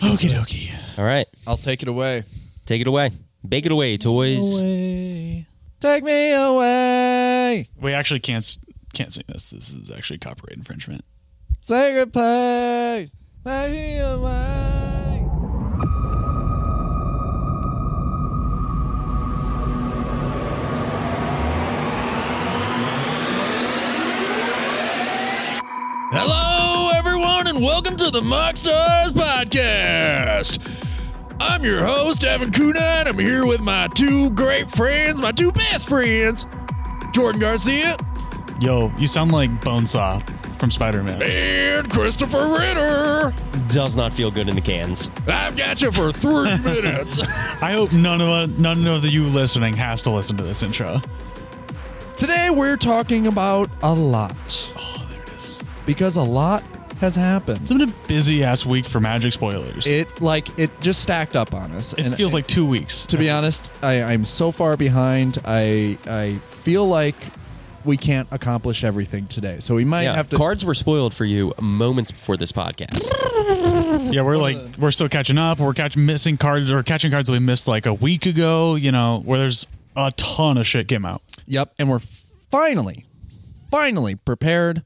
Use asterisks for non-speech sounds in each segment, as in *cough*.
Okie dokie. All right, I'll take it away. take it away. Bake it away, toys. Take me away. We actually can't s- can't sing this. This is actually copyright infringement. Sacred place. Take me away. Hello, everyone, and welcome to the MoxStars Podcast. I'm your host, Evan Kunat. I'm here with my two great friends, my two best friends, Jordan Garcia Yo, you sound like Bonesaw from Spider Man. and Christopher Ritter. Does not feel good in the cans. I've got you for three *laughs* minutes. I hope none of uh, none of the you listening has to listen to this intro. Today we're talking about a lot Oh, there it is. because a lot has happened. It's been a busy ass week for Magic spoilers. It, It like it just stacked up on us. and it feels like two weeks. to be honest, I, I'm so far behind. I I feel like we can't accomplish everything today, so we might Yeah, have to. cards were spoiled for you moments before this podcast. yeah, we're like we're still catching up. We're catching missing cards or catching cards that we missed like a week ago. You know, where there's a ton of shit came out. Yep, and we're finally, finally prepared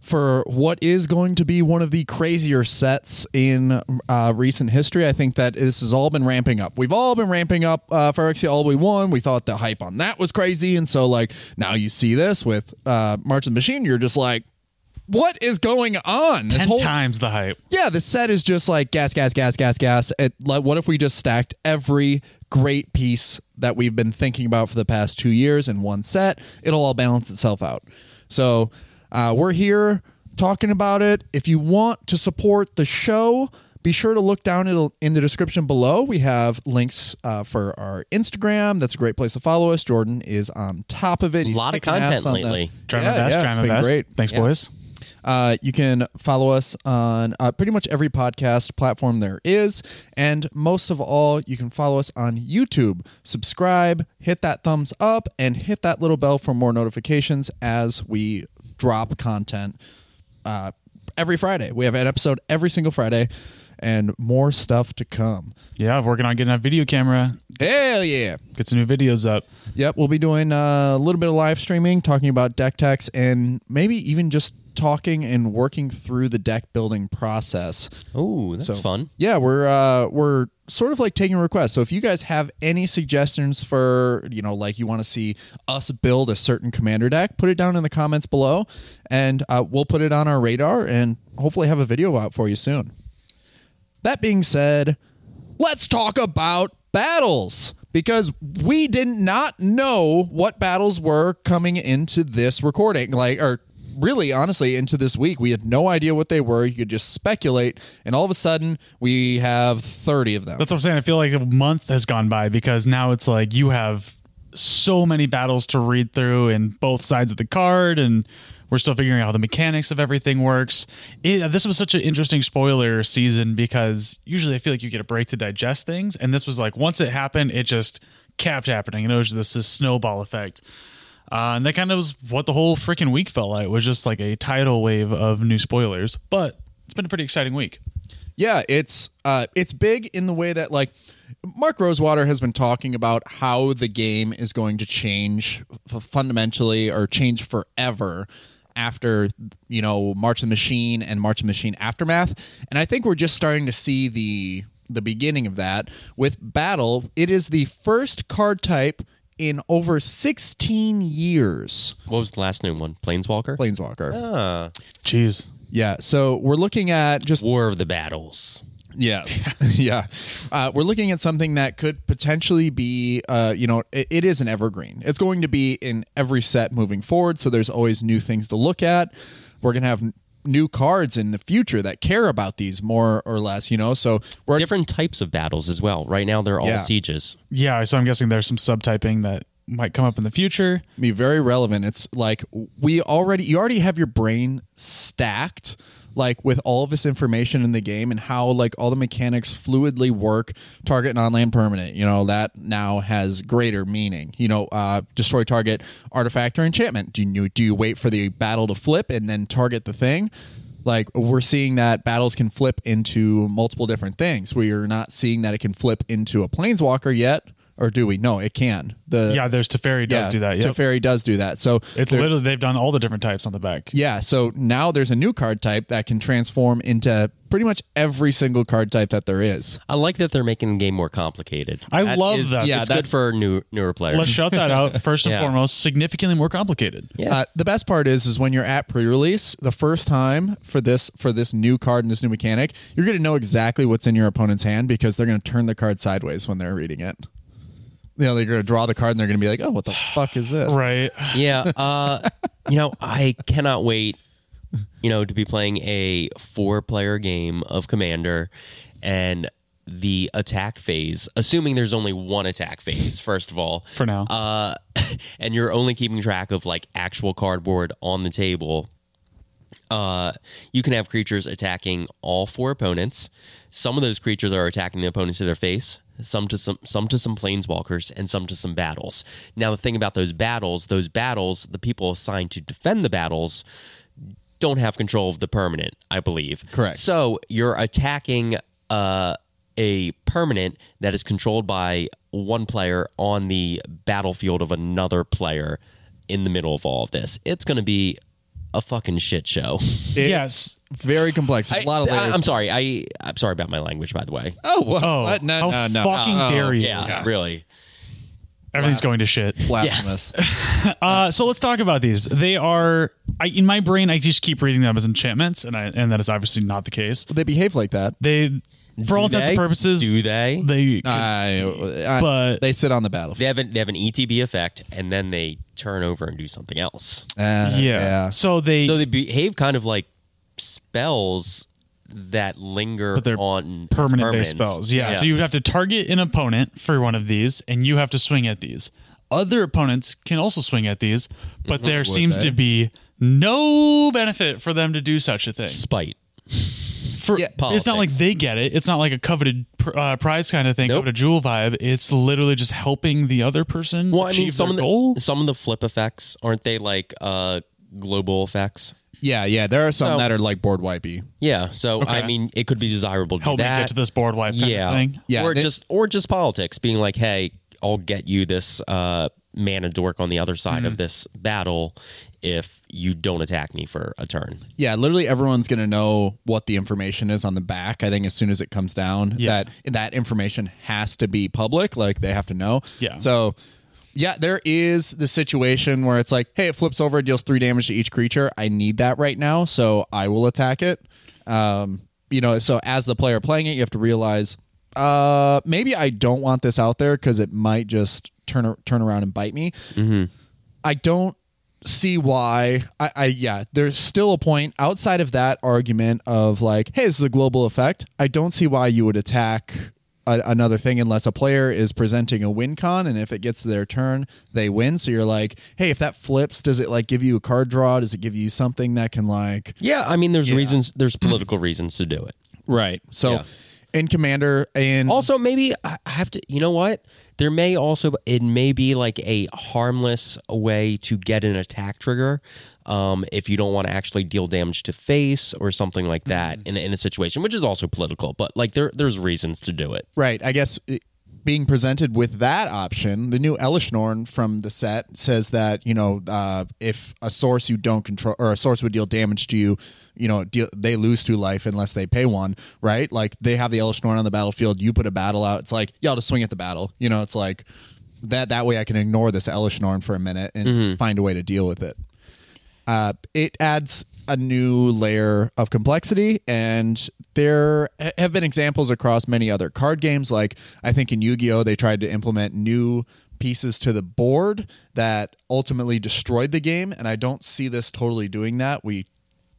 for what is going to be one of the crazier sets in uh, recent history. I think that this has all been ramping up. We've all been ramping up uh, Phyrexia All We Won. We thought the hype on that was crazy, and so like now you see this with uh, March of the Machine, you're just like, what is going on? This Ten whole- times the hype. yeah, the set is just like gas, gas, gas, gas, gas. It, like, what if we just stacked every great piece that we've been thinking about for the past two years in one set? It'll all balance itself out. So uh, we're here talking about it. If you want to support the show, be sure to look down in in the description below. We have links uh, for our Instagram. That's a great place to follow us. Jordan is on top of it. A lot of content lately. Try Yeah, my best. yeah, try it's my been best. great. Thanks, Yeah. boys. Uh, you can follow us on uh, pretty much every podcast platform there is. And most of all, you can follow us on YouTube. Subscribe, hit that thumbs up, and hit that little bell for more notifications as we drop content uh, every Friday. We have an episode every single Friday and more stuff to come. Yeah, I'm working on getting a video camera. Hell yeah. Get some new videos up. Yep, we'll be doing uh, a little bit of live streaming, talking about deck techs, and maybe even just talking and working through the deck building process. Oh, that's So, fun. Yeah, we're uh, we're sort of like taking requests. So if you guys have any suggestions for you know like you want to see us build a certain commander deck, put it down in the comments below, and uh, we'll put it on our radar and hopefully have a video out for you soon. That being said, let's talk about battles because we did not know what battles were coming into this recording like or really honestly into this week we had no idea what they were you could just speculate and all of a sudden we have 30 of them That's what I'm saying. I feel like a month has gone by because now it's like you have so many battles to read through in both sides of the card, and we're still figuring out how the mechanics of everything works. It, this was such an interesting spoiler season because usually I feel like you get a break to digest things, and this was like once it happened, it just kept happening, and it was this, this snowball effect. Uh, and that kind of was what the whole freaking week felt like. It was just like a tidal wave of new spoilers, but it's been a pretty exciting week. Yeah, it's uh, it's big in the way that like Mark Rosewater has been talking about how the game is going to change fundamentally or change forever after you know March of the Machine and March of the Machine aftermath, and I think we're just starting to see the the beginning of that with Battle. It is the first card type in over 16 years. What was the last new one? Planeswalker? Planeswalker. Ah, Jeez. Yeah, so we're looking at just War of the Battles. Yes. *laughs* yeah. Uh, we're looking at something that could potentially be, uh, you know, it, it is an evergreen. It's going to be in every set moving forward. So there's always new things to look at. We're going to have n- new cards in the future that care about these more or less, you know? So we're Different types of battles as well. Right now, they're all Yeah. sieges. Yeah, so I'm guessing there's some subtyping that might come up in the future. be very relevant. It's like we already, you already have your brain stacked like with all of this information in the game and how like all the mechanics fluidly work target non-land permanent you know that now has greater meaning. You know uh destroy target artifact or enchantment. Do you do you wait for the battle to flip and then target the thing? Like we're seeing that battles can flip into multiple different things. We're not seeing that it can flip into a planeswalker yet, or do we? No, it can. The Yeah, there's Teferi does yeah, do that. Yep. Teferi does do that. So It's literally they've done all the different types on the back. yeah. So now there's a new card type that can transform into pretty much every single card type that there is. I like that they're making the game more complicated. I love that. Yeah, It's it's good. good for new newer players. Let's shout that out *laughs* first and Yeah. foremost. Significantly more complicated. Yeah. Uh, the best part is, is when you're at pre-release, the first time for this for this new card and this new mechanic, you're going to know exactly what's in your opponent's hand because they're going to turn the card sideways when they're reading it. You know, they're going to draw the card and they're going to be like, "Oh, what the fuck is this?" Right. yeah. *laughs* Uh, you know, I cannot wait. You know, to be playing a four-player game of Commander, and the attack phase. Assuming there's only one attack phase, first of all, For now. uh, *laughs* and you're only keeping track of like actual cardboard on the table. Uh, you can have creatures attacking all four opponents. Some of those creatures are attacking the opponents to their face. Some to some, some to some planeswalkers, and some to some battles. Now, the thing about those battles, those battles, the people assigned to defend the battles don't have control of the permanent, I believe. Correct. So you're attacking uh, a permanent that is controlled by one player on the battlefield of another player in the middle of all of this. It's going to be a fucking shit show. It- yes. Very complex. There's a lot of layers. I, layers. am sorry. I I'm sorry about my language, by the way. Oh, what? Oh, what? No, how no, no. fucking Uh, dare you? Yeah, really. Everything's going to shit. Blasphemous. *laughs* Uh, so let's talk about these. They are, I, in my brain, I just keep reading them as enchantments, and I, and that is obviously not the case. they behave like that. They, for all Do intents and purposes, do they? they. I, I, But- they sit on the battlefield. They have an, they have an ETB effect, and then they turn over and do something else. Uh, yeah. So they, So they behave kind of like spells that linger but they're on permanent based spells. Yeah. So you would have to target an opponent for one of these, and you have to swing at these. Other opponents can also swing at these, but there seems they? to be no benefit for them to do such a thing. spite. For, Yeah, it's not like they get it. It's not like a coveted pr- uh, prize kind of thing, Nope. coveted jewel vibe. It's literally just helping the other person Well, I achieve mean, some their of the goal. some of the flip effects aren't they like uh global effects? Yeah, yeah. There are some So- that are like board wipey. Yeah. So Okay. I mean, it could be desirable to Help do me that. get to this board wipe kind yeah. of thing. Yeah, Or they- just or just politics, being like, hey, I'll get you this uh mana dork on the other side of this battle if you don't attack me for a turn. Yeah, literally everyone's going to know what the information is on the back. I think as soon as it comes down, Yeah. that that information has to be public. Like they have to know. Yeah. So, yeah, there is the situation where it's like, hey, it flips over, it deals three damage to each creature. I need that right now, so I will attack it. Um, you know, so as the player playing it, you have to realize, uh, maybe I don't want this out there because it might just turn turn around and bite me. I don't see why I, I yeah there's still a point outside of that argument of like hey this is a global effect i don't see why you would attack a, another thing unless a player is presenting a win con and if it gets to their turn they win so you're like hey if that flips does it like give you a card draw does it give you something that can like Yeah, I mean, there's reasons. There's political reasons to do it. right so Yeah. In commander and Also, maybe I have to. You know what? There may also it may be like a harmless way to get an attack trigger, um, if you don't want to actually deal damage to face or something like that in, in a situation, which is also political. But like there there's reasons to do it. Right. I guess it, being presented with that option, the new Elesh Norn from the set says that you know uh, if a source you don't control or a source would deal damage to you, you know deal, they lose two life unless they pay one. Right. Like they have the Elesh Norn on the battlefield. You put a battle out. It's like yeah, I'll just swing at the battle. You know, it's like that. That way I can ignore this Elesh Norn for a minute and find a way to deal with it uh, it adds a new layer of complexity and there have been examples across many other card games. Like i think in yu-gi-oh they tried to implement new pieces to the board that ultimately destroyed the game and i don't see this totally doing that. We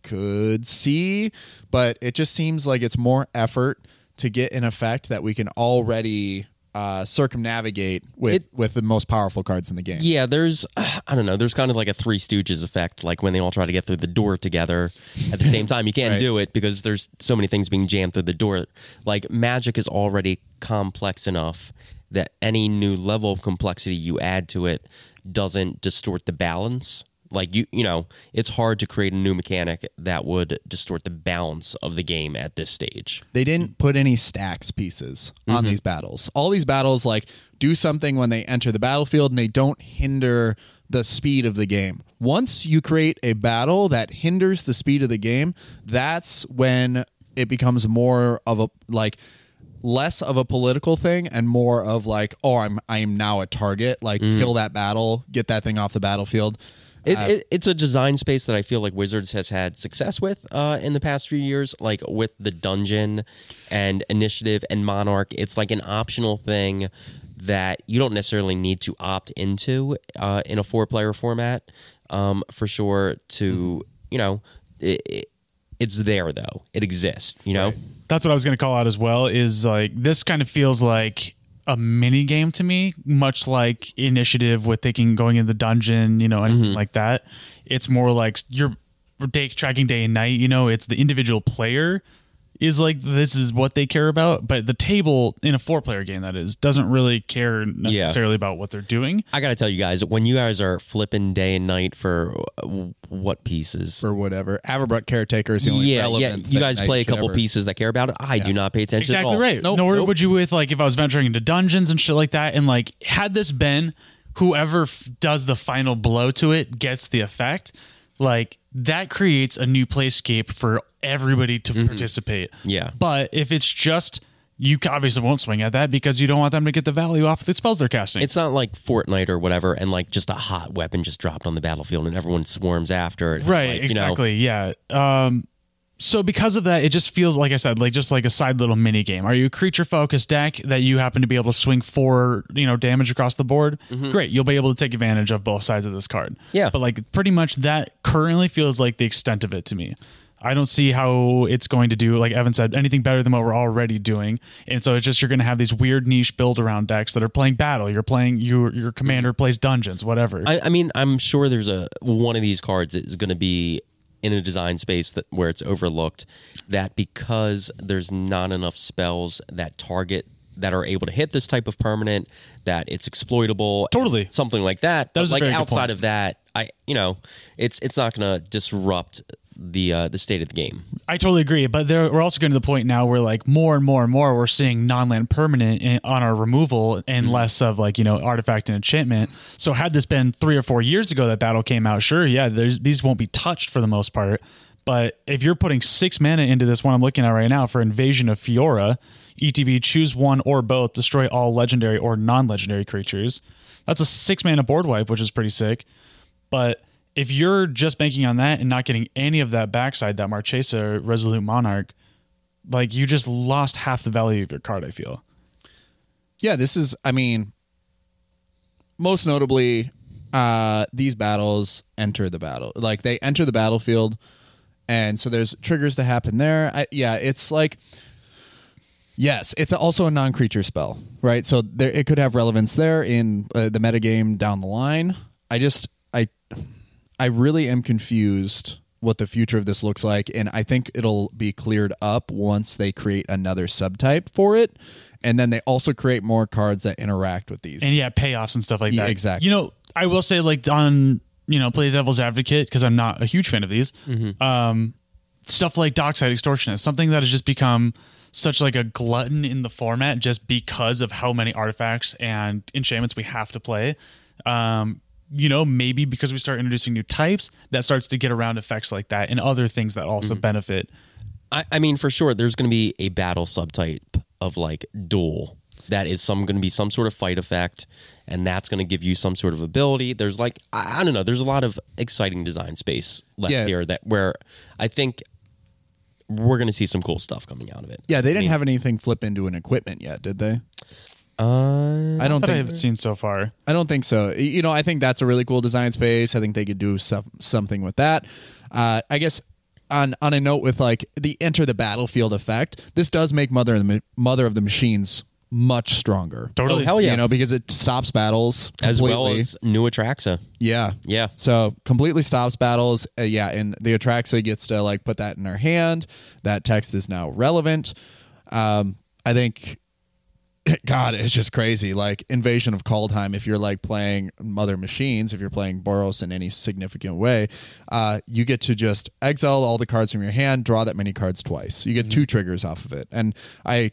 could see but it just seems like it's more effort to get an effect that we can already uh, circumnavigate with It- with the most powerful cards in the game Yeah, there's *sighs* I don't know. There's kind of like a Three Stooges effect, like when they all try to get through the door together at the same *laughs* time. You can't Right. do it because there's so many things being jammed through the door. Like magic is already complex enough that any new level of complexity you add to it doesn't distort the balance Like you, you know, it's hard to create a new mechanic that would distort the balance of the game at this stage. they didn't put any stacks pieces on mm-hmm. these battles. All these battles like do something when they enter the battlefield and they don't hinder the speed of the game. Once you create a battle that hinders the speed of the game, that's when it becomes more of a like less of a political thing and more of like oh I'm I am now a target like mm-hmm. kill that battle get that thing off the battlefield It, it, it's a design space that I feel like Wizards has had success with uh, in the past few years, like with the dungeon and initiative and monarch. It's like an optional thing that you don't necessarily need to opt into uh, in a four player format um, for sure. To you know, it, it, it's there though. It exists. You know. That's what I was going to call out as well. Is like this kind of feels like a mini game to me, much like Initiative with taking going in the dungeon, you know, and mm-hmm. like that. It's more like you're day tracking day and night. You know, it's the individual player is like this is what they care about, but the table in a four player game that is doesn't really care necessarily about what they're doing. I got to tell you guys, when you guys are flipping day and night for uh, what pieces? or whatever Avabruck caretaker is the only yeah, yeah. You guys play a couple ever- pieces that care about it. I do not pay attention at Exactly all. right. Nope, Nor nope. would you with like if I was venturing into dungeons and shit like that, and like had this been whoever f- does the final blow to it gets the effect, like that creates a new playscape for everybody to participate. Mm-hmm. Yeah. But if it's just you obviously won't swing at that because you don't want them to get the value off the spells they're casting. It's not like Fortnite or whatever, and like just a hot weapon just dropped on the battlefield and everyone swarms after it. right Like, you know, exactly yeah um so because of that it just feels like i said like just like a side little mini game are you a creature focused deck that you happen to be able to swing four you know damage across the board great you'll be able to take advantage of both sides of this card Mm-hmm. Yeah. but like pretty much that currently feels like the extent of it to me I don't see how it's going to do, like Evan said, anything better than what we're already doing. And so it's just you're going to have these weird niche build around decks that are playing battle. You're playing your your commander plays dungeons, whatever. I, I mean, I'm sure there's a one of these cards is going to be in a design space that where it's overlooked. That because there's not enough spells that target that are able to hit this type of permanent, that it's exploitable, Totally. something like that. But was a like outside of that, I you know, it's it's not going to disrupt the uh, the state of the game. I totally agree, but there, we're also getting to the point now where like more and more and more we're seeing non-land permanent in, on our removal and less of like you know artifact and enchantment. So had this been three or four years ago that battle came out, sure, yeah, there's these won't be touched for the most part. But if you're putting six mana into this one I'm looking at right now for Invasion of Fiora, ETB choose one or both, destroy all legendary or non-legendary creatures. That's a six mana board wipe, which is pretty sick. But if you're just banking on that and not getting any of that backside, that Marchesa Resolute Monarch, like you just lost half the value of your card, I feel. Yeah, this is. I mean, most notably, uh, these battles enter the battle. Like they enter the battlefield, and so there's triggers to happen there. I, yeah, it's like. Yes, it's also a non-creature spell, right? So there, it could have relevance there in uh, the metagame down the line. I just, I, I really am confused what the future of this looks like, and I think it'll be cleared up once they create another subtype for it, and then they also create more cards that interact with these. And yeah, payoffs and stuff like Yeah, that. exactly. You know, I will say like on you know play devil's advocate because I'm not a huge fan of these. Um, stuff like Dockside Extortionist, something that has just become such like a glutton in the format just because of how many artifacts and enchantments we have to play. Um, you know, maybe because we start introducing new types, that starts to get around effects like that and other things that also mm-hmm. benefit. I, I mean, for sure, there's going to be a battle subtype of like duel. That is some going to be some sort of fight effect, and that's going to give you some sort of ability. There's like I, I don't know. There's a lot of exciting design space left Yeah. here that where I think we're going to see some cool stuff coming out of it. yeah, they didn't have anything flip into an equipment yet, did they? Uh, I don't That I think have seen so far. I don't think so. You know, I think that's a really cool design space. I think they could do some, something with that. Uh, I guess on on a note with like the enter the battlefield effect, this does make Mother of the Mother of the Machines much stronger. Totally. Oh, hell yeah. You know, because it stops battles as well as new Atraxa. yeah, Yeah. So completely stops battles. Uh, yeah, and the Atraxa gets to like put that in her hand. That text is now relevant. Um, I think *clears throat* God, it's just crazy. Like Invasion of Kaldheim, if you're like playing Mother Machines, if you're playing Boros in any significant way, uh, you get to just exile all the cards from your hand, draw that many cards twice. You get two triggers off of it. And I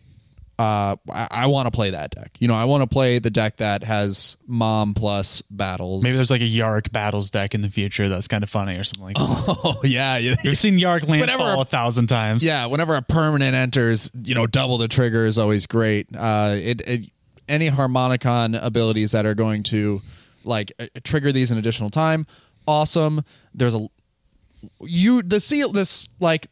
uh, I, I want to play that deck. You know, I want to play the deck that has mom plus battles. Maybe there's like a Yarok battles deck in the future that's kind of funny or something like that. *laughs* Oh yeah, yeah. We've seen Yarok Whenever landfall a- a thousand times. Yeah, whenever a permanent enters, you know, double the trigger is always great. Uh, it, it any Harmonicon abilities that are going to like uh, trigger these in additional time, awesome. There's a you the seal this like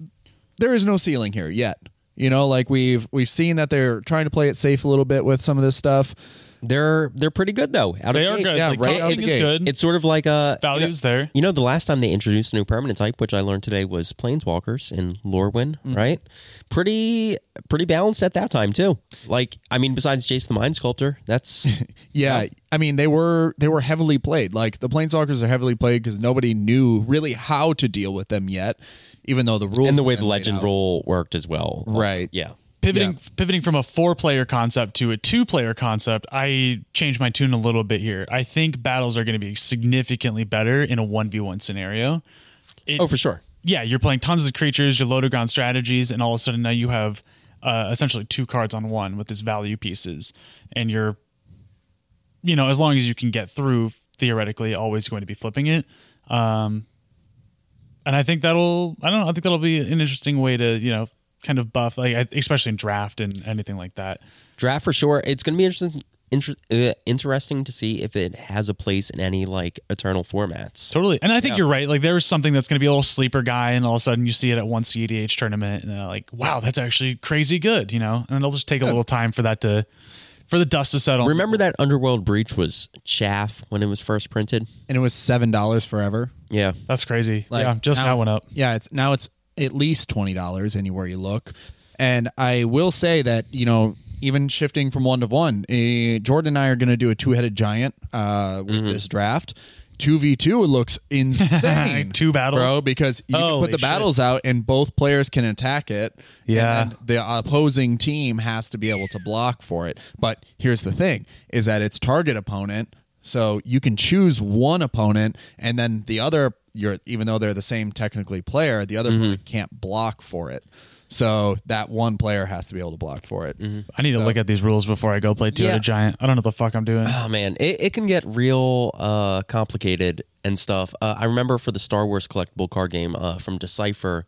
there is no ceiling here yet. You know, like we've we've seen that they're trying to play it safe a little bit with some of this stuff. They're they're pretty good though. Out of They the are gate. good. Yeah, like, right out costing the is gate. good. It's sort of like a Value's there. You know, the last time they introduced a new permanent type, which I learned today, was Planeswalkers in Lorwyn, mm. right? Pretty pretty balanced at that time too. Like, I mean, besides Jace the Mind Sculptor, that's *laughs* Yeah, I mean they were they were heavily played. Like the planeswalkers are heavily played because nobody knew really how to deal with them yet, even though the rules and the way have the laid legend out. rule worked as well. Also. Right. Yeah. Pivoting Yeah. pivoting from a four player concept to a two player concept, I changed my tune a little bit here. I think battles are going to be significantly better in a one v one scenario. It- Oh, for sure. yeah, you're playing tons of creatures, your loader ground strategies, and all of a sudden now you have uh, essentially two cards on one with this value pieces, and you're, you know, as long as you can get through, theoretically, always going to be flipping it. Um, and I think that'll, I don't know, I think that'll be an interesting way to, you know, kind of buff, like especially in draft and anything like that. Draft for sure. It's going to be interesting. Inter- uh, interesting to see if it has a place in any like eternal formats. Totally. And I think you're right. Like there's something that's going to be a little sleeper guy, and all of a sudden you see it at one CDH tournament, and they're like, wow, that's actually crazy good, you know? And it'll just take a little time for that to, for the dust to settle. Remember that Underworld Breach was chaff when it was first printed? and it was seven dollars forever. Yeah. That's crazy. Like, yeah, just now- now went up. Yeah, it's now it's at least twenty dollars anywhere you look. And I will say that you know even shifting from one to one, eh, Jordan and I are going to do a two headed giant uh, with Mm-hmm. this draft. Two v two looks insane. *laughs* Two battles? bro, because you can put the shit. battles out and both players can attack it. Yeah. and then the opposing team has to be able to block for it. But here's the thing: is that it's target opponent, so you can choose one opponent, and then the other. You're even though they're the same technically player, the other opponent can't block for it. So that one player has to be able to block for it. I need to look at these rules before I go play two Yeah. headed giant. I don't know what the fuck I'm doing. Oh man, it, it can get real uh, complicated and stuff. Uh, I remember for the Star Wars collectible card game uh, from Decipher,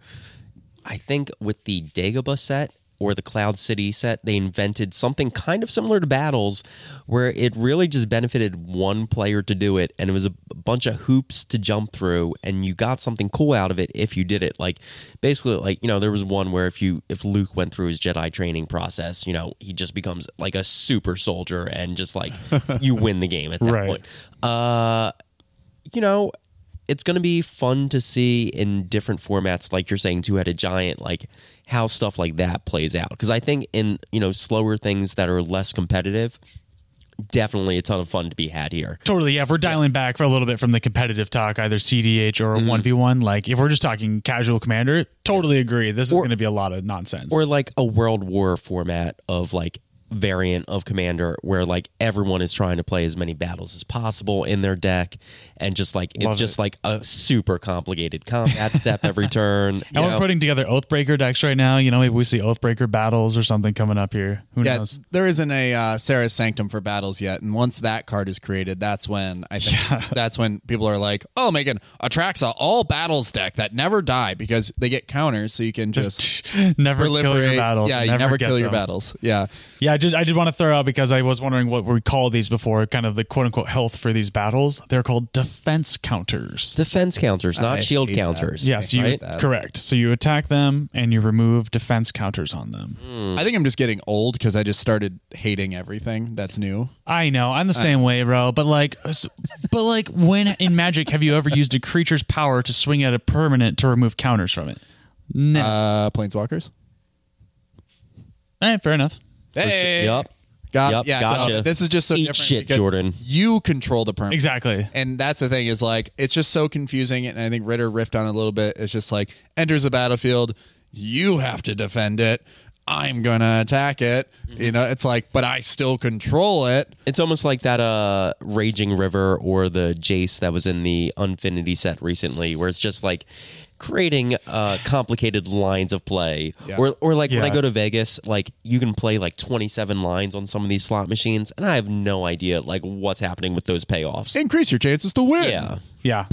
I think with the Dagobah set or the Cloud City set, they invented something kind of similar to Battles, where it really just benefited one player to do it, and it was a bunch of hoops to jump through, and you got something cool out of it if you did it. Like basically, like you know, there was one where if you if Luke went through his Jedi training process, you know, he just becomes like a super soldier, and just like *laughs* you win the game at that Right. point. Uh, you know, it's going to be fun to see in different formats, like you're saying, two headed giant, like how stuff like that plays out. Because I think in you know slower things that are less competitive, definitely a ton of fun to be had here. Totally. Yeah. If we're dialing back for a little bit from the competitive talk, either CDH or Mm-hmm. one v one, like if we're just talking casual commander, totally agree. This is going to be a lot of nonsense. Or like a World War format of like variant of Commander where like everyone is trying to play as many battles as possible in their deck and just like it's Love just it. like a super complicated combat step every *laughs* turn. you and we're know? putting together Oathbreaker decks right now. You know, maybe we see Oathbreaker battles or something coming up here. Who Yeah, knows? there isn't a uh, Serra's Sanctum for battles yet, and once that card is created, that's when I think *laughs* that's when people are like, "Oh, Megan, Atraxa all battles deck that never die because they get counters, so you can *laughs* just never kill your proliferate. battles. Yeah, you never get kill your battles. Yeah, Yeah, I just I did want to throw out because I was wondering what we call these before, kind of the quote unquote health for these battles. They're called defense counters. defense counters, not I shield hate that. counters. Yes, you right? that. correct. So you attack them and you remove defense counters on them. Hmm. I think I'm just getting old because I just started hating everything that's new. I know, I'm the same way, bro. But like, but like, when in Magic have you ever used a creature's power to swing at a permanent to remove counters from it? No. Uh, Planeswalkers. All right, fair enough. Hey, Yup. Got, Yup, yeah, gotcha. so this is just so Eat different shit, Jordan. You control the permanent. Exactly. And that's the thing is like it's just so confusing, and I think Ritter riffed on it a little bit. It's just like enters the battlefield, you have to defend it. I'm gonna attack it. Mm-hmm. You know, it's like, but I still control it. It's almost like that uh Raging River or the Jace that was in the Unfinity set recently, where it's just like creating uh complicated lines of play. Yeah. Or or like when I go to Vegas, like you can play like 27 lines on some of these slot machines, and I have no idea like what's happening with those payoffs. Increase your chances to win. Yeah. Yeah.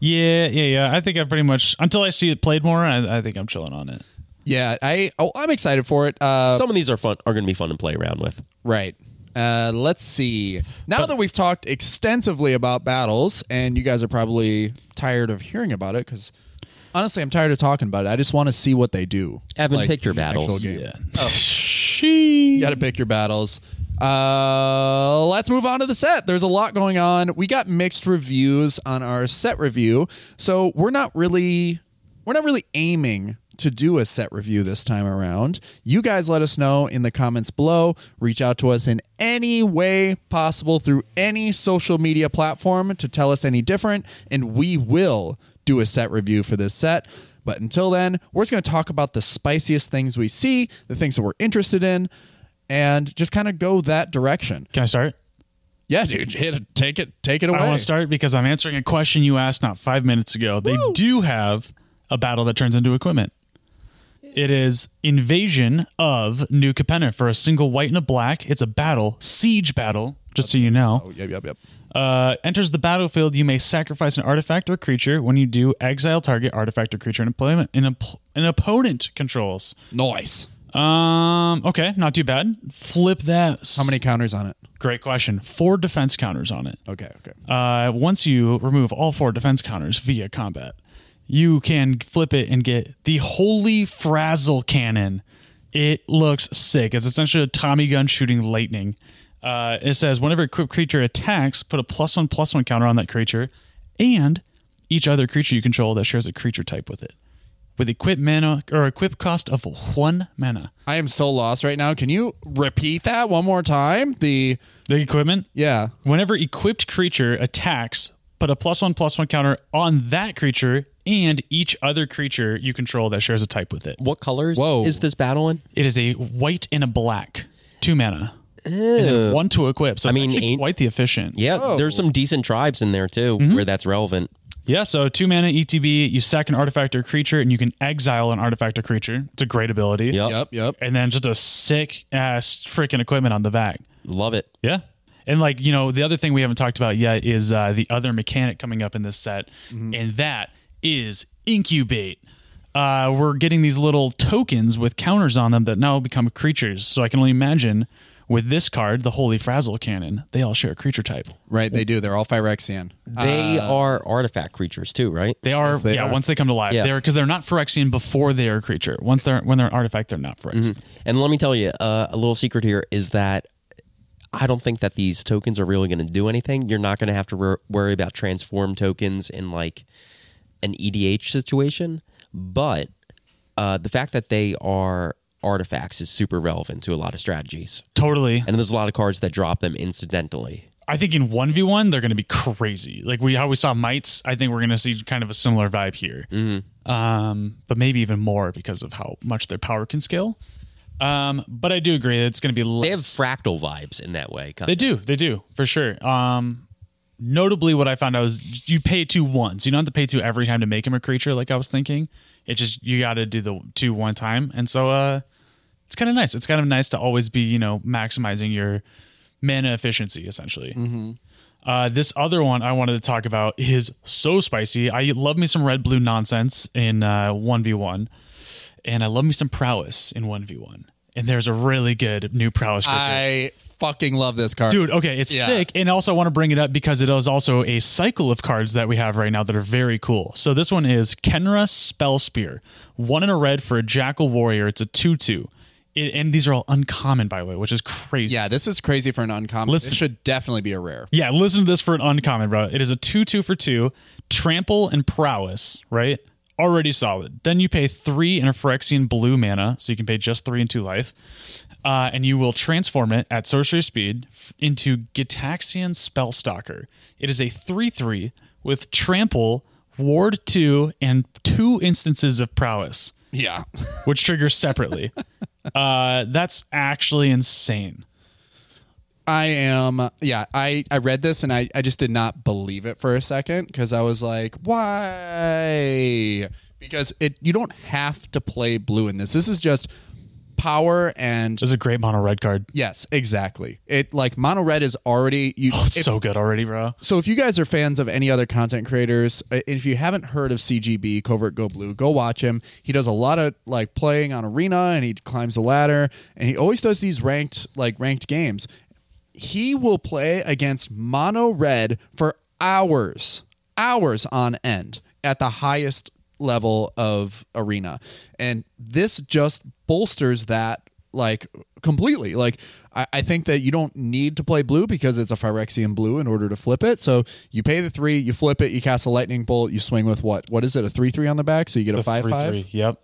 Yeah, yeah, yeah. I think I pretty much until I see it played more, I, I think I'm chilling on it. Yeah, I oh, I'm excited for it. Uh, Some of these are fun are going to be fun to play around with. right. Uh, let's see. Now that we've talked extensively about battles, and you guys are probably tired of hearing about it, because honestly, I'm tired of talking about it. I just want to see what they do. Evan, pick your in the actual battles. game. Yeah. *laughs* She. You got to pick your battles. Uh, let's move on to the set. There's a lot going on. We got mixed reviews on our set review, so we're not really we're not really aiming to do a set review this time around. You guys let us know in the comments below. Reach out to us in any way possible through any social media platform to tell us any different, and we will do a set review for this set. But until then, we're just going to talk about the spiciest things we see, the things that we're interested in, and just kind of go that direction. Can I start? Yeah, dude, hit it, take it, take it away. I want to start because I'm answering a question you asked not five minutes ago. They do have a battle that turns into equipment. It is Invasion of New Capenna for a single white and a black. It's a battle, siege battle, just so you know. Oh, yep, yep, yep. Uh, enters the battlefield. You may sacrifice an artifact or creature. When you do, exile target artifact or creature an, opponent, an, op- an opponent controls. Nice. Um, okay, not too bad. Flip that. How many counters on it? Great question. Four defense counters on it. Okay, okay. Uh, once you remove all four defense counters via combat, you can flip it and get the Holy Frazzle Cannon. It looks sick. It's essentially a Tommy gun shooting lightning. Uh, it says whenever a equipped creature attacks, put a plus one plus one counter on that creature, and each other creature you control that shares a creature type with it, with equip mana or equip cost of one mana. I am so lost right now. Can you repeat that one more time? The The equipment yeah. Whenever equipped creature attacks, put a plus one plus one counter on that creature and each other creature you control that shares a type with it. What colors Whoa. is this battle in? It is a white and a black, two mana, and then one to equip. So I mean, ain't- quite the efficient. Yeah, Oh. there's some decent tribes in there too Mm-hmm. where that's relevant. Yeah, so two mana ETB, you sack an artifact or creature, and you can exile an artifact or creature. It's a great ability. Yep. Yep, yep. And then just a sick ass freaking equipment on the back. Love it. Yeah. And like, you know, the other thing we haven't talked about yet is uh, the other mechanic coming up in this set, and that is incubate. Uh, we're getting these little tokens with counters on them that now become creatures. So I can only imagine with this card, the Holy Frazzle Cannon, they all share a creature type. Right, they do. They're all Phyrexian. They are artifact creatures too, right? They are, they yeah. are. Once they come to life, Yeah. they're because they're not Phyrexian before they are a creature. Once they're when they're an artifact, they're not Phyrexian. And let me tell you, uh, a little secret here is that I don't think that these tokens are really going to do anything. You're not going to have to wor- worry about transform tokens in like an EDH situation, but uh, the fact that they are artifacts is super relevant to a lot of strategies. Totally. And there's a lot of cards that drop them incidentally. I think in one v one they're going to be crazy. Like we how we saw mites. I think we're going to see kind of a similar vibe here. Um, but maybe even more because of how much their power can scale. Um, but I do agree that it's going to be less. They have fractal vibes in that way. They of. do. They do for sure. Um, notably, what I found out was you pay two once. You don't have to pay two every time to make him a creature. Like I was thinking, it just you got to do the two one time, and so uh, it's kind of nice. It's kind of nice to always be you know maximizing your mana efficiency essentially. Uh, this other one I wanted to talk about is so spicy. I love me some red blue nonsense in one v one, and I love me some prowess in one v one. And there's a really good new prowess creature. I fucking love this card. Dude, okay, it's Yeah. sick. And also, I want to bring it up because it is also a cycle of cards that we have right now that are very cool. So, this one is Khenra Spell Spear. One in a red for a Jackal Warrior. It's a 2 2. It, and these are all uncommon, by the way, which is crazy. Yeah, this is crazy for an uncommon. Listen- This should definitely be a rare. Yeah, listen to this for an uncommon, bro. It is a 2 2 for 2, trample and prowess, right? Already solid. Then you pay 3 in a Phyrexian blue mana, so you can pay just 3 and 2 life. Uh, and you will transform it at sorcery speed f- into Gitaxian Spellstalker. It is a 3 3 with trample, ward 2, and two instances of prowess Yeah. *laughs* which triggers separately. Uh, that's actually insane. I am, yeah. I I read this and I I just did not believe it for a second because I was like, why? Because it you don't have to play blue in this. This is just power and This is a great mono red card. yes, exactly. It like mono red is already you. Oh, it's if- so good already, bro. so if you guys are fans of any other content creators uh, if you haven't heard of cgb covert go blue go watch him he does a lot of like playing on arena and he climbs the ladder and he always does these ranked like ranked games he will play against mono red for hours hours on end at the highest level of arena. And this just bolsters that like completely. Like I, I think that you don't need to play blue because it's a phyrexian blue in order to flip it. So you pay the three you flip it you cast a lightning bolt you swing with what? What is it? A three three on the back? So you get a The five three, five three. Yep.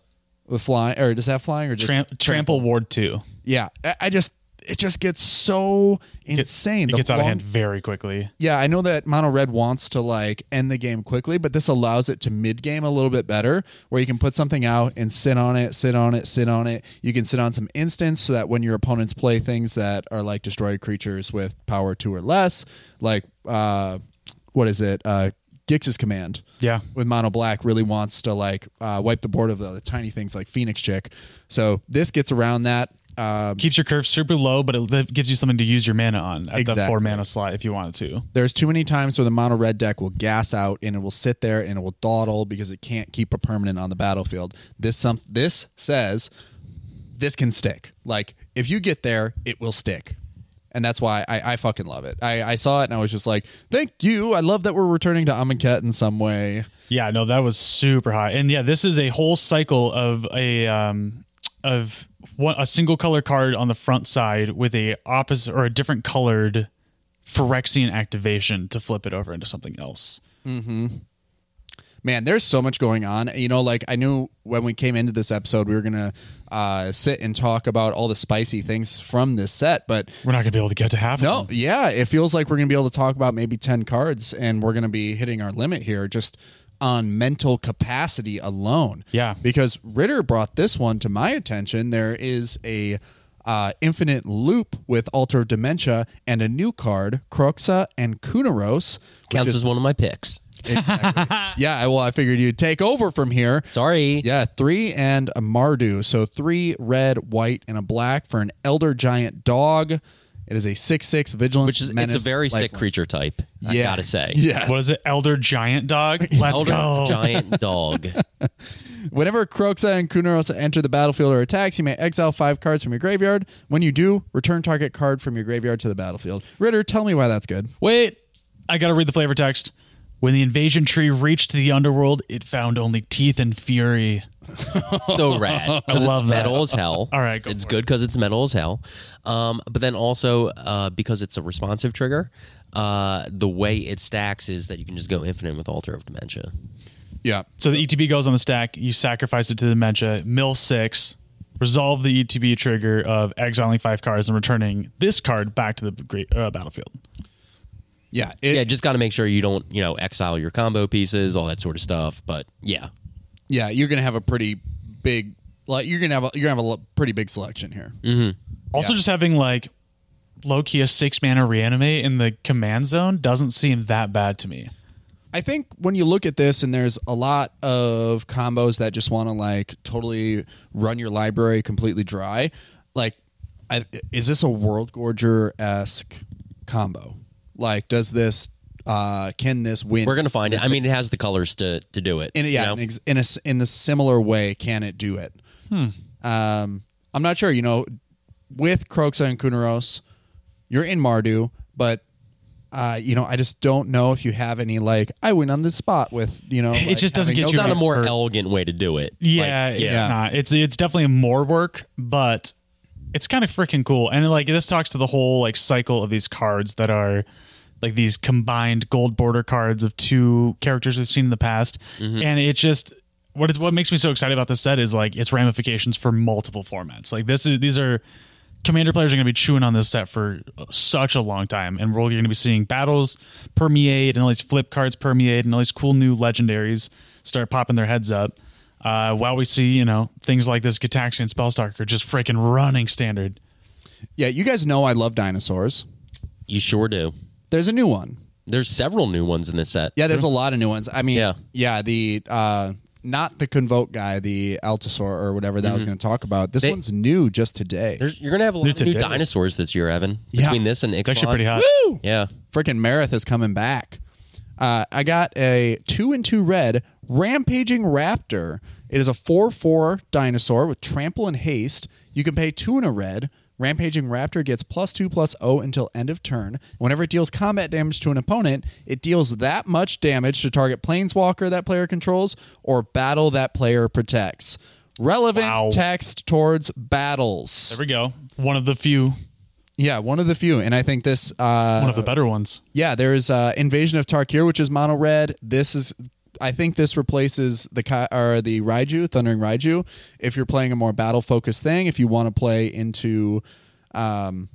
with flying or does that flying or just Tram- trample? ward two. yeah. I, I just it just gets so insane It The gets out of hand very quickly. yeah, I know that Mono Red wants to like end the game quickly, but this allows it to mid game a little bit better, where you can put something out and sit on it, sit on it, sit on it. You can sit on some instants so that when your opponents play things that are like destroy creatures with power two or less, like uh, what is it? Uh, Gix's command Yeah. with mono black really wants to like uh, wipe the board of the, tiny things like Phoenix Chick. So this gets around that. Um, Keeps your curve super low, but it gives you something to use your mana on at the Exactly. four mana slot if you wanted to. there's too many times where the mono red deck will gas out and it will sit there and it will dawdle because it can't keep a permanent on the battlefield. This some this says this can stick. Like if you get there, it will stick. And that's why I, I fucking love it. I, I saw it and I was just like, thank you. I love that we're returning to Amonkhet in some way. Yeah, no, that was super high. And yeah, this is a whole cycle of a um of one a single color card on the front side with a opposite or a different colored Phyrexian activation to flip it over into something else. Mm-hmm. Man, there's so much going on. You know, like I knew when we came into this episode, we were gonna uh, sit and talk about all the spicy things from this set, but We're not gonna be able to get to half No, yeah, it feels like we're going to be able to talk about maybe 10 cards and we're going to be hitting our limit here just on mental capacity alone. Yeah. Because Ritter brought this one to my attention. There is a uh, infinite loop with Altar Dementia and a new card, Kroxa and Kunoros. Counts is- as one of my picks. *laughs* yeah, well, I figured you'd take over from here. Sorry. Yeah, three and a Mardu. So three red, white, and a black for an Elder Giant Dog. It is a six-six vigilance. Which is it's a menace, very sick lifelink. creature type. I Yeah. gotta say. *laughs* Yeah. What is it? Elder Giant Dog? *laughs* Let's Elder go. giant *laughs* dog. Whenever Kroxa and Kunoros enter the battlefield or attacks, you may exile five cards from your graveyard. When you do, return target card from your graveyard to the battlefield. Ritter, tell me why that's good. Wait, I gotta read the flavor text. When the invasion tree reached the underworld, it found only teeth and fury. *laughs* so rad. *laughs* I love that. Metal as hell. All right, go it's for good because it's metal as hell. Um, but then also uh, because it's a responsive trigger, uh, the way it stacks is that you can just go infinite with Altar of Dementia. Yeah. So the ETB goes on the stack. You sacrifice it to Dementia. Mill six. Resolve the ETB trigger of exiling five cards and returning this card back to the great uh, battlefield. Yeah. It, yeah, just got to make sure you don't, you know, exile your combo pieces, all that sort of stuff. But yeah, yeah, you're going to have a pretty big like you're going to have a, you're going to have a pretty big selection here. Mm-hmm. Also, Yeah. just having like low key a six mana reanimate in the command zone doesn't seem that bad to me. I think when you look at this, and there's a lot of combos that just want to like totally run your library completely dry. Like, I, is this a World Gorger esque combo? Like, does this uh can this win? we're gonna find it. I mean, it has the colors to to do it. in a, yeah, you know? in, ex- in a s- in a similar way, can it do it? Hmm. Um, I'm not sure. You know, with Kroxa and Kunoros, you're in Mardu, but uh, you know, I just don't know if you have any like I win on this spot with you know. *laughs* It like, just doesn't having- get It's you not a more for- elegant way to do it. Yeah, Like, it's Yeah. not. It's it's definitely more work, but it's kind of freaking cool. And like this talks to the whole like cycle of these cards that are like these combined gold border cards of two characters we've seen in the past. And it just what is what makes me so excited about this set is like its ramifications for multiple formats. Like this is these are commander players are going to be chewing on this set for such a long time and we're going to be seeing battles permeate and all these flip cards permeate and all these cool new legendaries start popping their heads up Uh, while we see, you know, things like this Gitaxian Spellstalker just freaking running standard. Yeah, you guys know I love dinosaurs. You sure do. There's a new one. There's several new ones in this set. Yeah, there's a lot of new ones. I mean, Yeah. yeah, the uh, not the Convoke guy, the Altasaur or whatever that I was going to talk about. This They- one's new just today. There's, you're gonna have a lot New of new today. dinosaurs this year, Evan. Yeah. Between this and It's actually pretty hot. Woo! Yeah. Freaking Marith is coming back. Uh, I got a two and two red rampaging raptor. It is a four four dinosaur with trample and haste. You can pay two and a red. Rampaging Raptor gets plus two plus O until end of turn. Whenever it deals combat damage to an opponent, it deals that much damage to target planeswalker that player controls or battle that player protects. Relevant Wow. text towards battles. There we go. One of the few, Yeah, one of the few, and I think this uh, one of the better ones. yeah, there's uh, Invasion of Tarkir, which is mono red. This is, I think, this replaces the or the Raiju, Thundering Raiju. If you're playing a more battle focused thing, if you want to play into, um,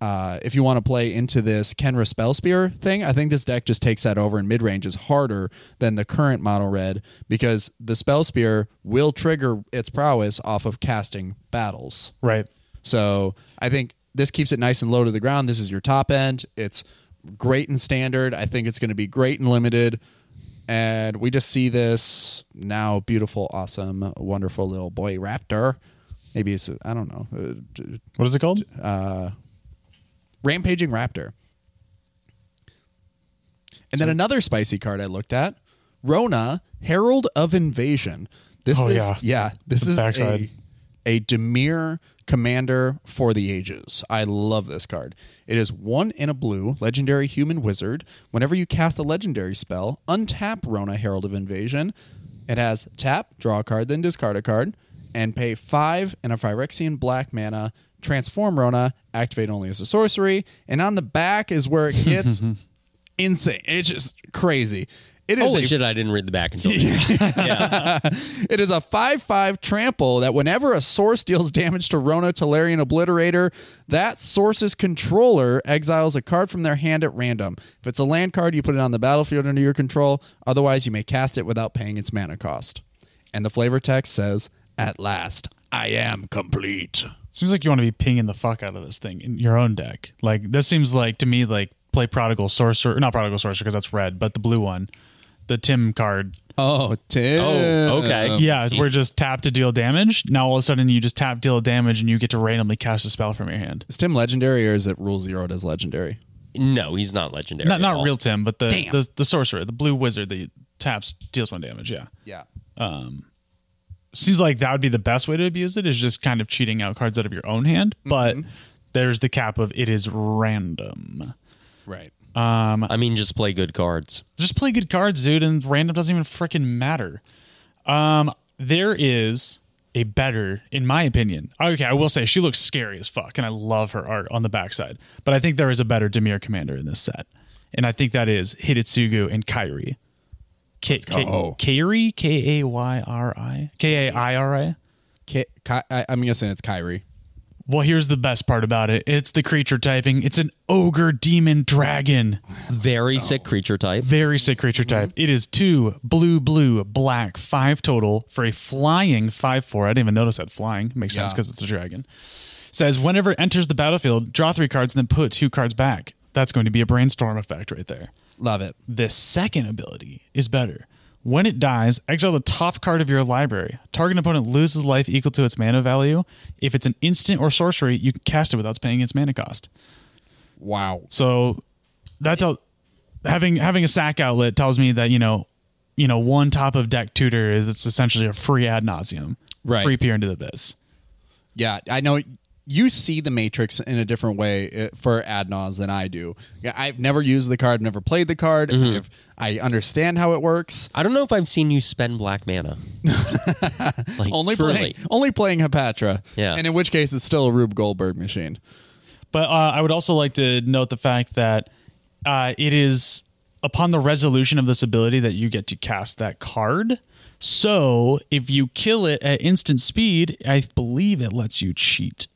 uh, if you want to play into this Khenra Spell Spear thing, I think this deck just takes that over. And mid range is harder than the current mono red because the Spell Spear will trigger its prowess off of casting battles. Right. So I think this keeps it nice and low to the ground. This is your top end. It's great in standard. I think it's going to be great in limited. And we just see this now beautiful, awesome, wonderful little boy raptor. Maybe it's, I don't know, uh, What is it called? Uh, rampaging raptor. And then another spicy card I looked at Rona, Herald of Invasion. This Oh, is, yeah. this The is backside. a, a Dimir commander for the ages. I love this card. It is one in a blue, legendary human wizard. Whenever you cast a legendary spell, untap Rona, Herald of Invasion. It has tap, draw a card, then discard a card, and pay five and a Phyrexian black mana. Transform Rona, activate only as a sorcery, and on the back is where it gets *laughs* insane. It's just crazy. It is Holy a shit! I didn't read the back until *laughs* yeah. it is a 5 5 trample that whenever a source deals damage to Rona Tolarian Obliterator, that source's controller exiles a card from their hand at random. If it's a land card, you put it on the battlefield under your control. Otherwise, you may cast it without paying its mana cost. And the flavor text says, At last, I am complete. Seems like you want to be pinging the fuck out of this thing in your own deck. Like this seems like to me like play Prodigal Sorcerer, not Prodigal Sorcerer because that's red, but the blue one, the Tim card. Oh, Tim. Oh, okay. Yeah, we're just tap to deal damage. Now all of a sudden you just tap deal damage and you get to randomly cast a spell from your hand. Is Tim legendary or is it rule zero as legendary? No, he's not legendary. Not at not all. real Tim, but the, Damn. the the sorcerer, the blue wizard that taps deals one damage. Yeah, Yeah. Um, seems like that would be the best way to abuse it. Is just kind of cheating out cards out of your own hand. But mm-hmm. there's the cap of it is random. Right. I mean, just play good cards. just play good cards, dude, and random doesn't even freaking matter. Um, there is a better, in my opinion. Okay, I will say she looks scary as fuck, and I love her art on the backside. But I think there is a better Dimir commander in this set, and I think that is Hidetsugu and Kairi. K- K- go. Kairi, K A Y R I, K A I R I. Ki- Ki- I- I'm guessing it's Kyrie. Well, here's the best part about it. It's the creature typing. It's an ogre demon dragon. Very sick creature type. Very sick creature type. Mm-hmm. It is two blue, blue, black, five total for a flying five four. I didn't even notice that flying. Makes sense because it's a dragon. Says whenever it enters the battlefield, draw three cards and then put two cards back. That's going to be a brainstorm effect right there. Love it. The second ability is better. When it dies, exile the top card of your library. Target opponent loses life equal to its mana value. If it's an instant or sorcery, you can cast it without paying its mana cost. Wow. So that tell, having having a sack outlet tells me that you know, you know, one top of deck tutor is it's essentially a free ad nauseam, Right. Free peer into the abyss. Yeah, I know you see the Matrix in a different way uh, for Adnos than I do. I've never used the card, never played the card. I've, I understand how it works. I don't know if I've seen you spend black mana. *laughs* like, Only truly. playing, only playing Hapatra. Yeah. and in which case it's still a Rube Goldberg machine. But uh, I would also like to note the fact that uh, it is upon the resolution of this ability that you get to cast that card. So if you kill it at instant speed, I believe it lets you cheat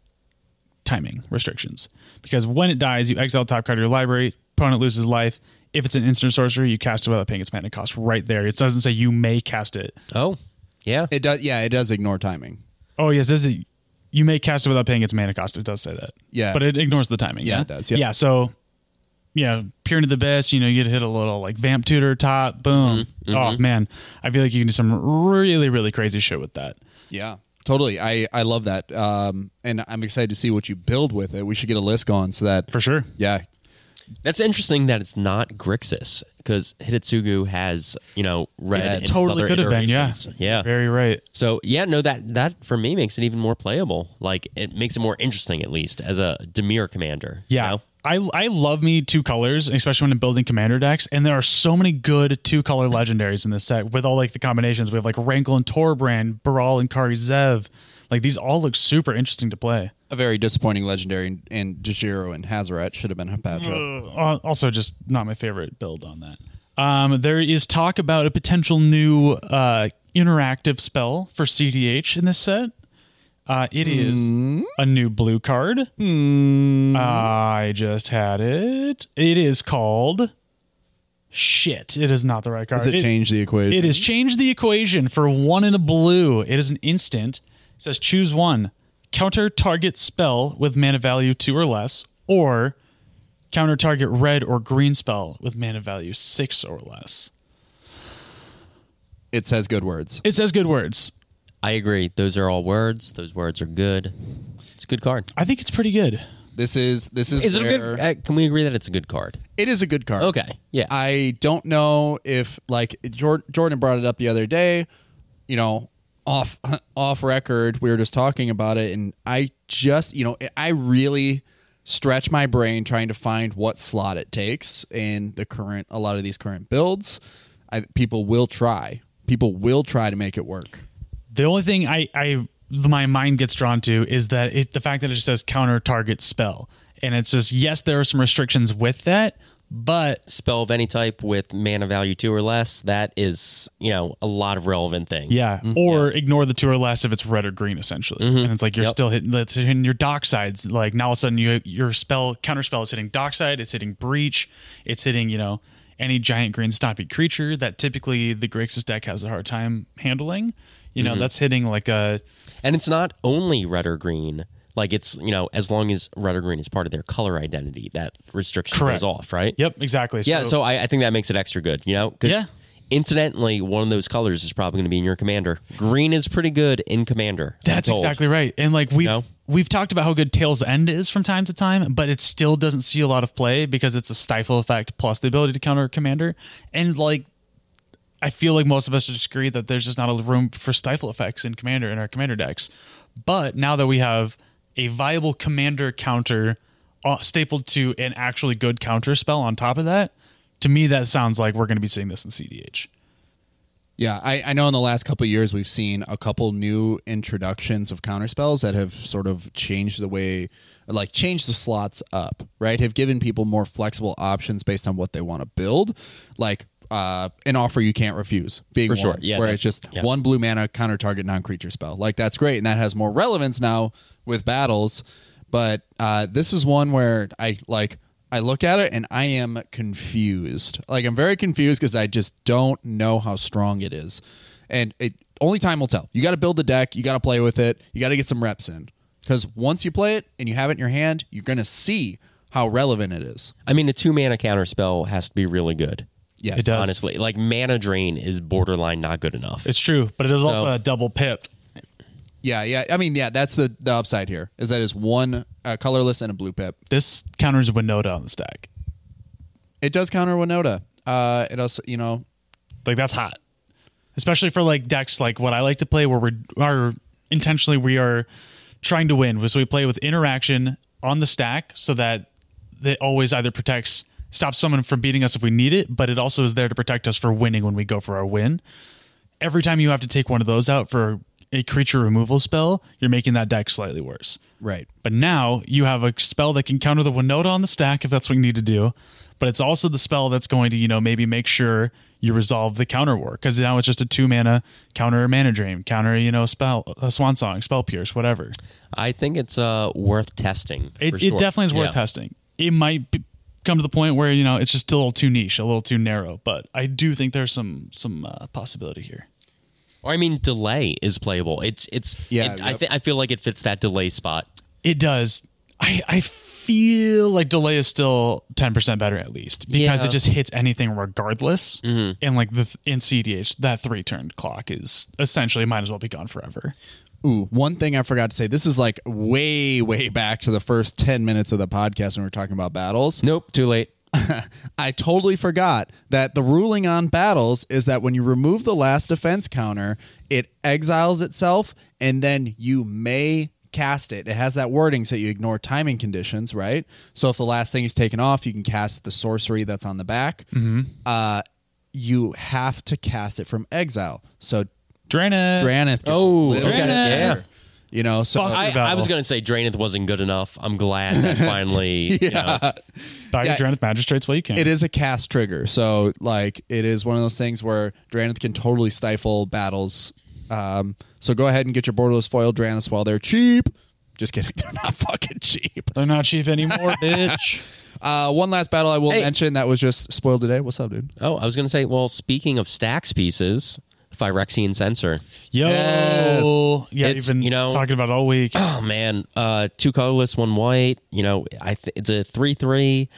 timing restrictions. Because when it dies, you exile top card of your library, opponent loses life. If it's an instant sorcery, you cast it without paying its mana cost right there. It doesn't say you may cast it. Oh, Yeah. It does. Yeah, it does ignore timing. Oh yes, is it? You may cast it without paying its mana cost. It does say that. Yeah. but it ignores the timing. Yeah, Yeah, it does, yep. Yeah, so yeah, peer into the best. You know, you get hit a little like vamp tutor top. Boom. Mm-hmm, Oh man, I feel like you can do some really really crazy shit with that. Yeah, totally. I I love that. Um, and I'm excited to see what you build with it. We should get a list going so that For sure. yeah, That's interesting that it's not Grixis because Hidetsugu has, you know, red. Yeah, Totally could have been. Yeah. Yeah. Very right. So yeah, no, that that for me makes it even more playable. Like it makes it more interesting, at least as a Dimir commander. you Yeah. know? I, I love me two colors, especially when I'm building commander decks, and there are so many good two color legendaries in this set with all like the combinations. We have like Rankle and Torbran, Baral and Kari Zev. Like these all look super interesting to play. a very disappointing legendary in, and Jajiro and Hazoret should have been Hapatra. Uh, also, just not my favorite build on that. Um, there is talk about a potential new uh, interactive spell for CDH in this set. Uh, it is a new blue card. I just had it. It is called. Shit! It is not the right card. Does it, change the equation? It has changed the equation for one in a blue. It is an instant. It says choose one. Counter target spell with mana value two or less, or counter target red or green spell with mana value six or less. It says good words. It says good words. I agree. Those are all words. Those words are good. It's a good card. I think it's pretty good. This is this is Is it a where- good? Uh, can we agree that it's a good card? It is a good card. Okay. Yeah. I don't know if like Jor- Jordan brought it up the other day, you know, off *laughs* off record we were just talking about it and I just, you know, I really stretch my brain trying to find what slot it takes in the current a lot of these current builds. I, people will try. People will try to make it work. The only thing I, I my mind gets drawn to is that it the fact that it just says counter target spell. And it's just yes, there are some restrictions with that, but Spell of any type with mana value two or less. That is, you know, a lot of relevant things. Yeah, mm-hmm. or ignore the two or less if it's red or green, essentially. Mm-hmm. And it's like you're Yep. still hitting, that's hitting your Docksides. Like now all of a sudden, you your spell counter spell is hitting Dockside, it's hitting breach, it's hitting you know any giant green stompy creature that typically the Grixis deck has a hard time handling. You know mm-hmm. that's hitting like a And it's not only red or green. Like it's, you know, as long as red or green is part of their color identity, that restriction Correct. goes off, right? yep exactly. Yeah, so I, I think that makes it extra good, you know, Yeah. Incidentally, one of those colors is probably going to be in your commander. Green is pretty good in commander. That's exactly right. And like we've No? We've talked about how good Tale's End is from time to time, but it still doesn't see a lot of play because it's a stifle effect plus the ability to counter commander. And like I feel like most of us just agree that there's just not a room for stifle effects in commander in our commander decks. But now that we have a viable commander counter uh, stapled to an actually good counter spell on top of that, to me that sounds like we're going to be seeing this in CDH. Yeah, I, I know in the last couple of years we've seen a couple new introductions of counterspells that have sort of changed the way, like changed the slots up, right? Have given people more flexible options based on what they want to build, like uh, an offer you can't refuse being For one, sure, yeah, where that- it's just yeah. one blue mana counter target non creature spell. Like that's great, and that has more relevance now with battles. But uh, this is one where I like. I look at it and I am confused. Like I'm very confused because I just don't know how strong it is, and it only time will tell. You got to build the deck. You got to play with it. You got to get some reps in because once you play it and you have it in your hand, you're gonna see how relevant it is. I mean, a two mana counter spell has to be really good. Yeah, It does. Honestly, like mana drain is borderline not good enough. It's true, but it is also a double pip. Yeah, yeah. I mean, yeah. That's the the upside here is that is one uh, colorless and a blue pip. This counters Winota on the stack. It does counter Winota. Uh, it also, you know, Like that's hot, especially for like decks like what I like to play, where we are intentionally we are trying to win. So we play with interaction on the stack, so that it always either protects, stops someone from beating us if we need it, but it also is there to protect us for winning when we go for our win. Every time you have to take one of those out for a creature removal spell, you're making that deck slightly worse. right. But now you have a spell that can counter the Winota on the stack if that's what you need to do. But it's also the spell that's going to, you know, maybe make sure you resolve the counter war because now it's just a two mana counter mana drain, counter, you know, spell, a swan song, spell pierce, whatever. I think it's uh, worth testing. It, for it definitely is worth Yeah. testing. It might be, come to the point where, you know, it's just a little too niche, a little too narrow. But I do think there's some some uh, possibility here. Or I mean, delay is playable. It's it's Yeah, it- I yep. think I feel like it fits that delay spot. It does. I I feel like delay is still ten percent better at least because Yeah. it just hits anything regardless. Mm-hmm. And like the in CDH, that three turn clock is essentially might as well be gone forever. Ooh, one thing I forgot to say. This is like way, way back to the first 10 minutes of the podcast when we are talking about battles. Nope, too late. *laughs* I totally forgot that the ruling on battles is that when you remove the last defense counter, it exiles itself and then you may cast it. It has that wording so you ignore timing conditions, right? So if the last thing is taken off, you can cast the sorcery that's on the back. Mm-hmm. Uh, you have to cast it from exile. So Drannith. Drannith. Gets Oh, a little yeah. Better, You know, so Fuck. I. I was gonna say Drannith wasn't good enough. I'm glad that finally. *laughs* you know, Back Yeah. to Drannith Magistrates while you can. It is a cast trigger, so like it is one of those things where Drannith can totally stifle battles. Um, so go ahead and get your borderless foil Drannith while they're cheap. Just kidding, *laughs* they're not fucking cheap. They're not cheap anymore, *laughs* bitch. Uh, one last battle I will Hey. mention that was just spoiled today. What's up, dude? oh, I was gonna say. Well, speaking of stacks pieces, Phyrexian Censor. Yo. Yes. Yeah, It's, you've been you know- talking about all week. Oh man, uh, two colorless, one white. You know, I th- it's a three three,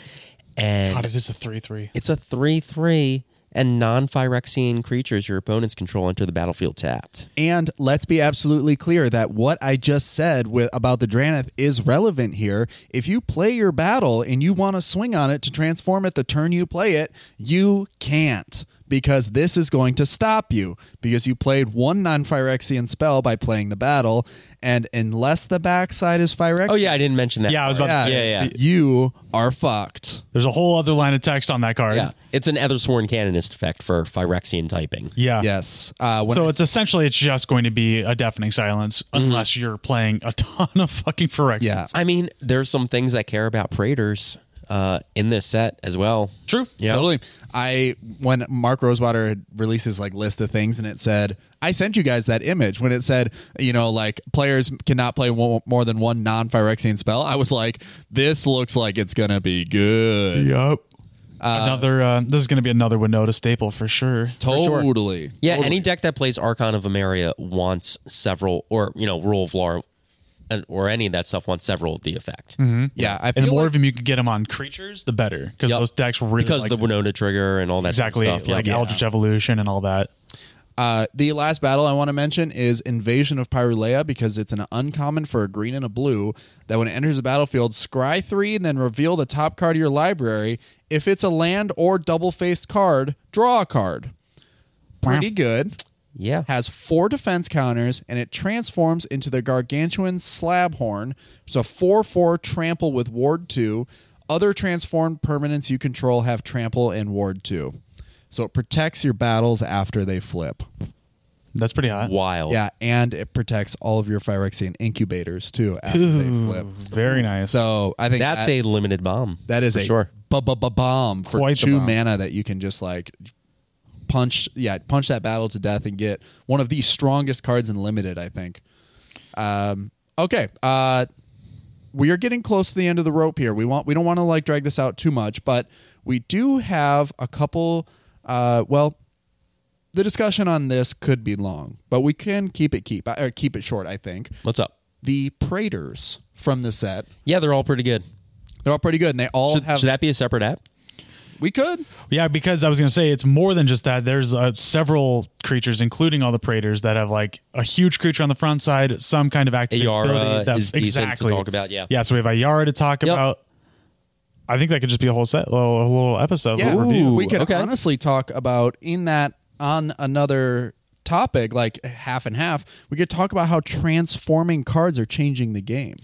and God, it is a 3 3. it's a three three. And non-Phyrexian creatures your opponents control enter the battlefield tapped. And let's be absolutely clear that what I just said with about the Drannith is relevant here. If you play your battle and you want to swing on it to transform it the turn you play it, you can't. Because this is going to stop you. Because you played one non Phyrexian spell by playing the battle, and unless the backside is Phyrexian, Oh yeah, I didn't mention that. Yeah, I was about yeah, to say. Yeah, yeah. you are fucked. There's a whole other line of text on that card. Yeah, it's an Ethersworn Canonist effect for Phyrexian typing. Yeah. Yes. Uh, when So I- it's essentially it's just going to be a deafening silence unless you're playing a ton *laughs* of fucking Phyrexians. Yeah. I mean, there's some things that care about Praetors uh, in this set as well. True. Yeah, Totally. I when Mark Rosewater had released his like list of things and it said I sent you guys that image when it said you know like players cannot play one, more than one non Phyrexian spell. I was like, this looks like it's gonna be good. Yep. another. Uh, this is going to be another Winota staple for sure. sure. Totally. Yeah, Totally. any deck that plays Archon of Emeria wants several, or you know, Rule of Law, and- or any of that stuff wants several of the effect Yeah, I And the more like, of them you could get them on creatures, the better because Yep. those decks really because like the to- Winota trigger and all that sort of exactly stuff. like yeah. Eldritch Evolution and all that. uh, the last battle I want to mention is Invasion of Pyrulea because it's an uncommon for a green and a blue that when it enters the battlefield, scry three and then reveal the top card of your library. If it's a land or double faced card, draw a card. Pretty good. Yeah. has four defense counters and it transforms into the gargantuan slabhorn. So 4 4 trample with ward 2. Other transformed permanents you control have trample and ward 2. So it protects your battles after they flip. That's pretty hot. Wild. Yeah, and it protects all of your Phyrexian incubators too after they Ooh, flip. very nice. So I think That's that, a limited bomb. that is a sure. bomb for Quite two bomb. mana that you can just like punch yeah punch that battle to death and get one of the strongest cards in limited i think um okay uh we are getting close to the end of the rope here we want we don't want to like drag this out too much but we do have a couple uh well the discussion on this could be long but we can keep it keep or keep it short i think What's up? the Praetors from the set Yeah, they're all pretty good. they're all pretty good and they all Should, have should that be a separate app? We could Yeah, because I was going to say it's more than just that. There's uh, several creatures, including all the Praetors, that have like a huge creature on the front side, some kind of activate Ayara ability. That, is decent to exactly. talk about, yeah. Yeah, so we have Ayara to talk Yep. about. I think that could just be a whole set, a little, a little episode, Yeah, little review. we could okay. honestly talk about in that on another topic, like half and half. We could talk about how transforming cards are changing the game.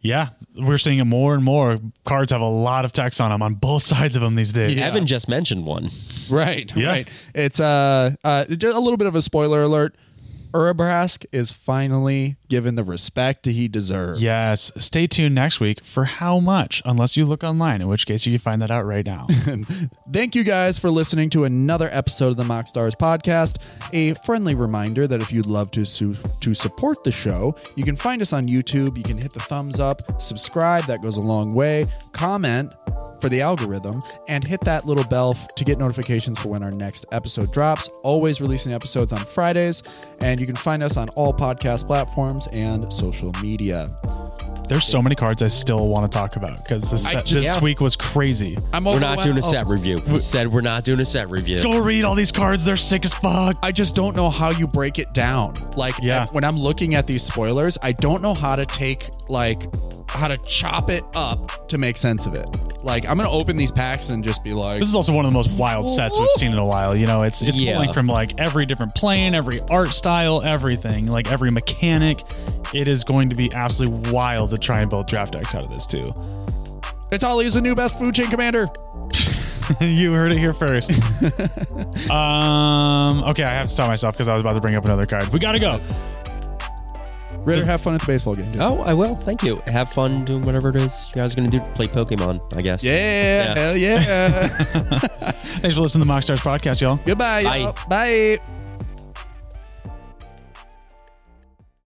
Yeah, we're seeing it more and more. Cards have a lot of text on them on both *laughs* sides of them these days. Yeah. Evan just mentioned one. Right, Yeah. right. It's uh, uh, just a little bit of a spoiler alert. Urabrask is finally given the respect he deserves. Yes. Stay tuned next week for how much, unless you look online, in which case you can find that out right now. *laughs* Thank you guys for listening to another episode of the MoxStars podcast. A friendly reminder that if you'd love to su- to support the show, you can find us on YouTube. You can hit the thumbs up, subscribe. That goes a long way. Comment. for the algorithm and hit that little bell f- to get notifications for when our next episode drops. Always releasing episodes on Fridays, and you can find us on all podcast platforms and social media. There's so many cards I still want to talk about because this, I uh, this yeah. week was crazy. I'm We're not doing a set oh, review. We said we're not doing a set review. Go read all these cards. They're sick as fuck. I just don't know how you break it down. Like Yeah. when I'm looking at these spoilers, I don't know how to take like how to chop it up to make sense of it. Like I'm gonna open these packs and just be like, This is also one of the most wild sets we've seen in a while. You know, it's it's Yeah. pulling from like every different plane, every art style, everything, like every mechanic. It is going to be absolutely wild to try and build draft decks out of this too. it's Ollie's the new best food chain commander. *laughs* you heard it here first. *laughs* um. Okay, I have to stop myself because I was about to bring up another card. We gotta go. Ritter, have fun at the baseball game. dude. Oh, I will. Thank you. Have fun doing whatever it is you guys are going to do. Play Pokemon, I guess. Yeah, Yeah. hell yeah. *laughs* Thanks for listening to the MoxStars podcast, y'all. Goodbye. Bye. y'all. Bye.